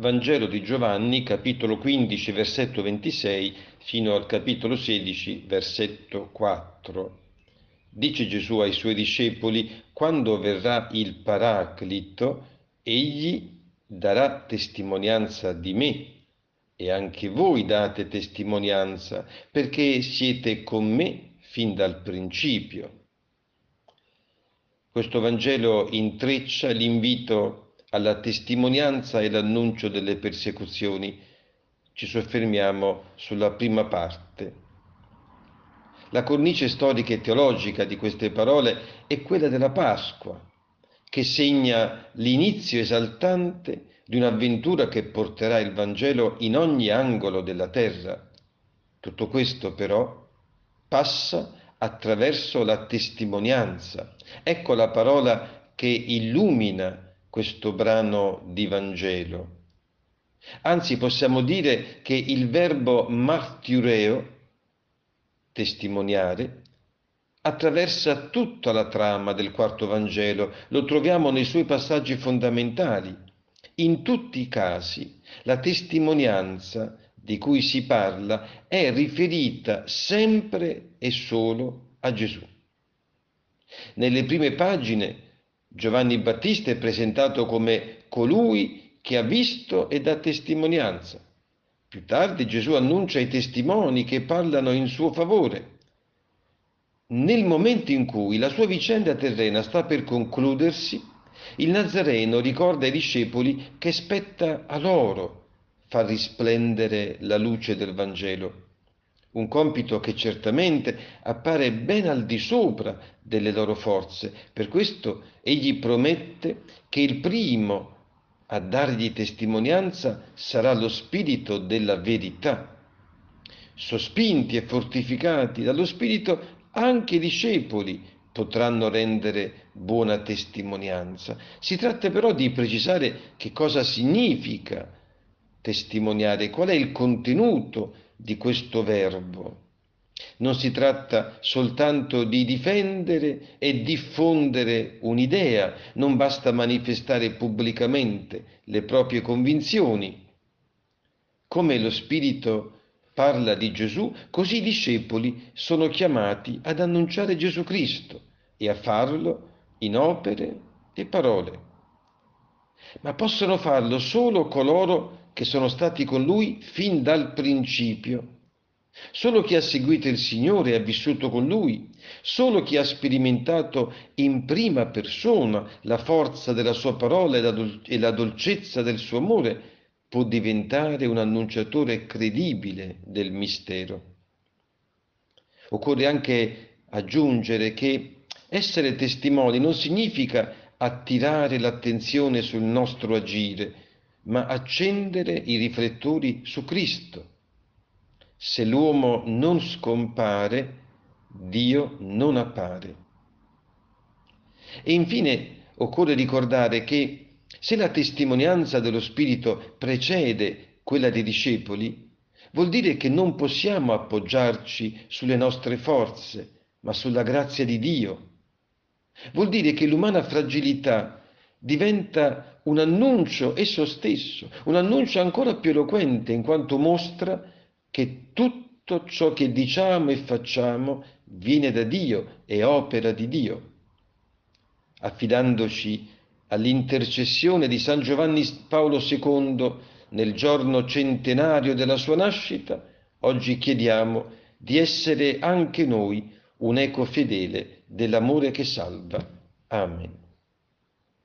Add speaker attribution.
Speaker 1: Vangelo di Giovanni, capitolo 15, versetto 26, fino al capitolo 16, versetto 4. Dice Gesù ai suoi discepoli, quando verrà il Paraclito, egli darà testimonianza di me e anche voi date testimonianza perché siete con me fin dal principio. Questo Vangelo intreccia l'invito alla testimonianza e l'annuncio delle persecuzioni. Ci soffermiamo sulla prima parte. La cornice storica e teologica di queste parole è quella della Pasqua, che segna l'inizio esaltante di un'avventura che porterà il Vangelo in ogni angolo della terra. Tutto questo però passa attraverso la testimonianza. Ecco la parola che illumina questo brano di Vangelo. Anzi, possiamo dire che il verbo martireo, testimoniare, attraversa tutta la trama del quarto Vangelo, lo troviamo nei suoi passaggi fondamentali. In tutti i casi la testimonianza di cui si parla è riferita sempre e solo a Gesù. Nelle prime pagine Giovanni Battista è presentato come colui che ha visto e dà testimonianza. Più tardi Gesù annuncia i testimoni che parlano in suo favore. Nel momento in cui la sua vicenda terrena sta per concludersi, il Nazareno ricorda ai discepoli che spetta a loro far risplendere la luce del Vangelo, un compito che certamente appare ben al di sopra delle loro forze. Per questo egli promette che il primo a dargli testimonianza sarà lo spirito della verità. Sospinti e fortificati dallo spirito, anche i discepoli potranno rendere buona testimonianza. Si tratta però di precisare che cosa significa testimoniare, qual è il contenuto di questo verbo. Non si tratta soltanto di difendere e diffondere un'idea, non basta manifestare pubblicamente le proprie convinzioni. Come lo Spirito parla di Gesù, così i discepoli sono chiamati ad annunciare Gesù Cristo e a farlo in opere e parole. Ma possono farlo solo coloro che sono stati con lui fin dal principio. Solo chi ha seguito il Signore e ha vissuto con Lui, solo chi ha sperimentato in prima persona la forza della Sua parola e la dolcezza del suo amore può diventare un annunciatore credibile del mistero. Occorre anche aggiungere che essere testimoni non significa attirare l'attenzione sul nostro agire, ma accendere i riflettori su Cristo. Se l'uomo non scompare, Dio non appare. E infine occorre ricordare che se la testimonianza dello Spirito precede quella dei discepoli, vuol dire che non possiamo appoggiarci sulle nostre forze, ma sulla grazia di Dio. Vuol dire che l'umana fragilità diventa un annuncio esso stesso, un annuncio ancora più eloquente in quanto mostra che tutto ciò che diciamo e facciamo viene da Dio, è opera di Dio. Affidandoci all'intercessione di San Giovanni Paolo II nel giorno centenario della sua nascita, oggi chiediamo di essere anche noi un eco fedele dell'amore che salva. Amen.